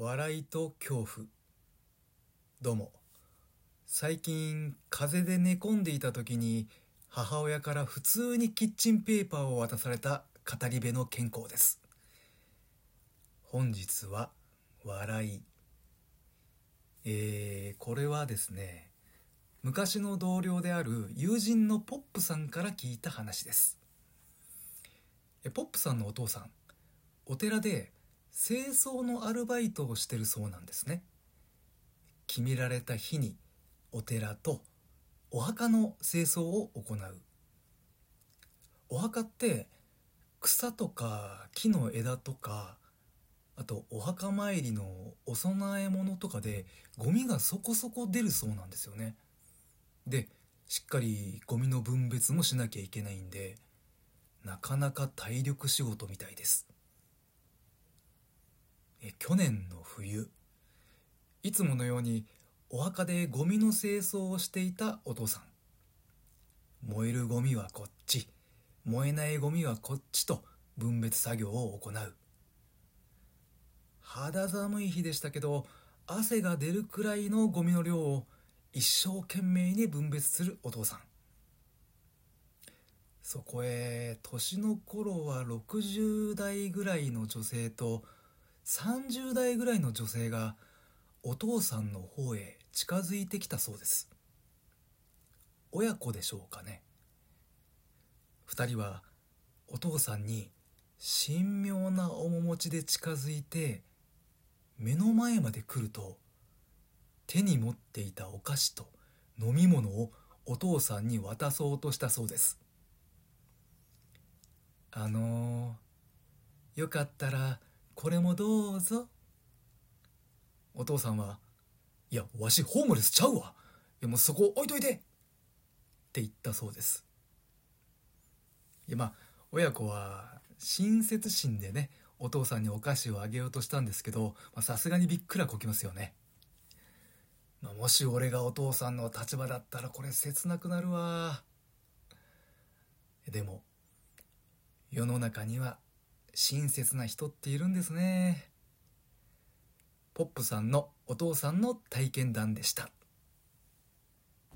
笑いと恐怖。どうも。最近風邪で寝込んでいた時に母親から普通にキッチンペーパーを渡された語り部の健康です。本日は笑い。えー、これはですね昔の同僚である友人のポップさんから聞いた話です。ポップさんのお父さんお寺で清掃のアルバイトをしてるそうなんですね。決められた日にお寺とお墓の清掃を行う。お墓って草とか木の枝とかあとお墓参りのお供え物とかでゴミがそこそこ出るそうなんですよね。でしっかりゴミの分別もしなきゃいけないんでなかなか体力仕事みたいです。去年の冬いつものようにお墓でゴミの清掃をしていたお父さん。燃えるゴミはこっち燃えないゴミはこっちと分別作業を行う。肌寒い日でしたけど汗が出るくらいのゴミの量を一生懸命に分別するお父さん。そこへ年の頃は60代ぐらいの女性と30代ぐらいの女性がお父さんの方へ近づいてきたそうです。親子でしょうかね。2人はお父さんに神妙な面持ちで近づいて目の前まで来ると手に持っていたお菓子と飲み物をお父さんに渡そうとしたそうです。あのー、よかったらこれもどうぞ。お父さんは、いや、わしホームレスちゃうわ。いや、もうそこ置いといて。って言ったそうです。いや、まあ、親子は親切心でね、お父さんにお菓子をあげようとしたんですけど、さすがにびっくらこきますよね。まあ、もし俺がお父さんの立場だったらこれ切なくなるわ。でも、世の中には親切な人っているんですね。ポップさんのお父さんの体験談でした。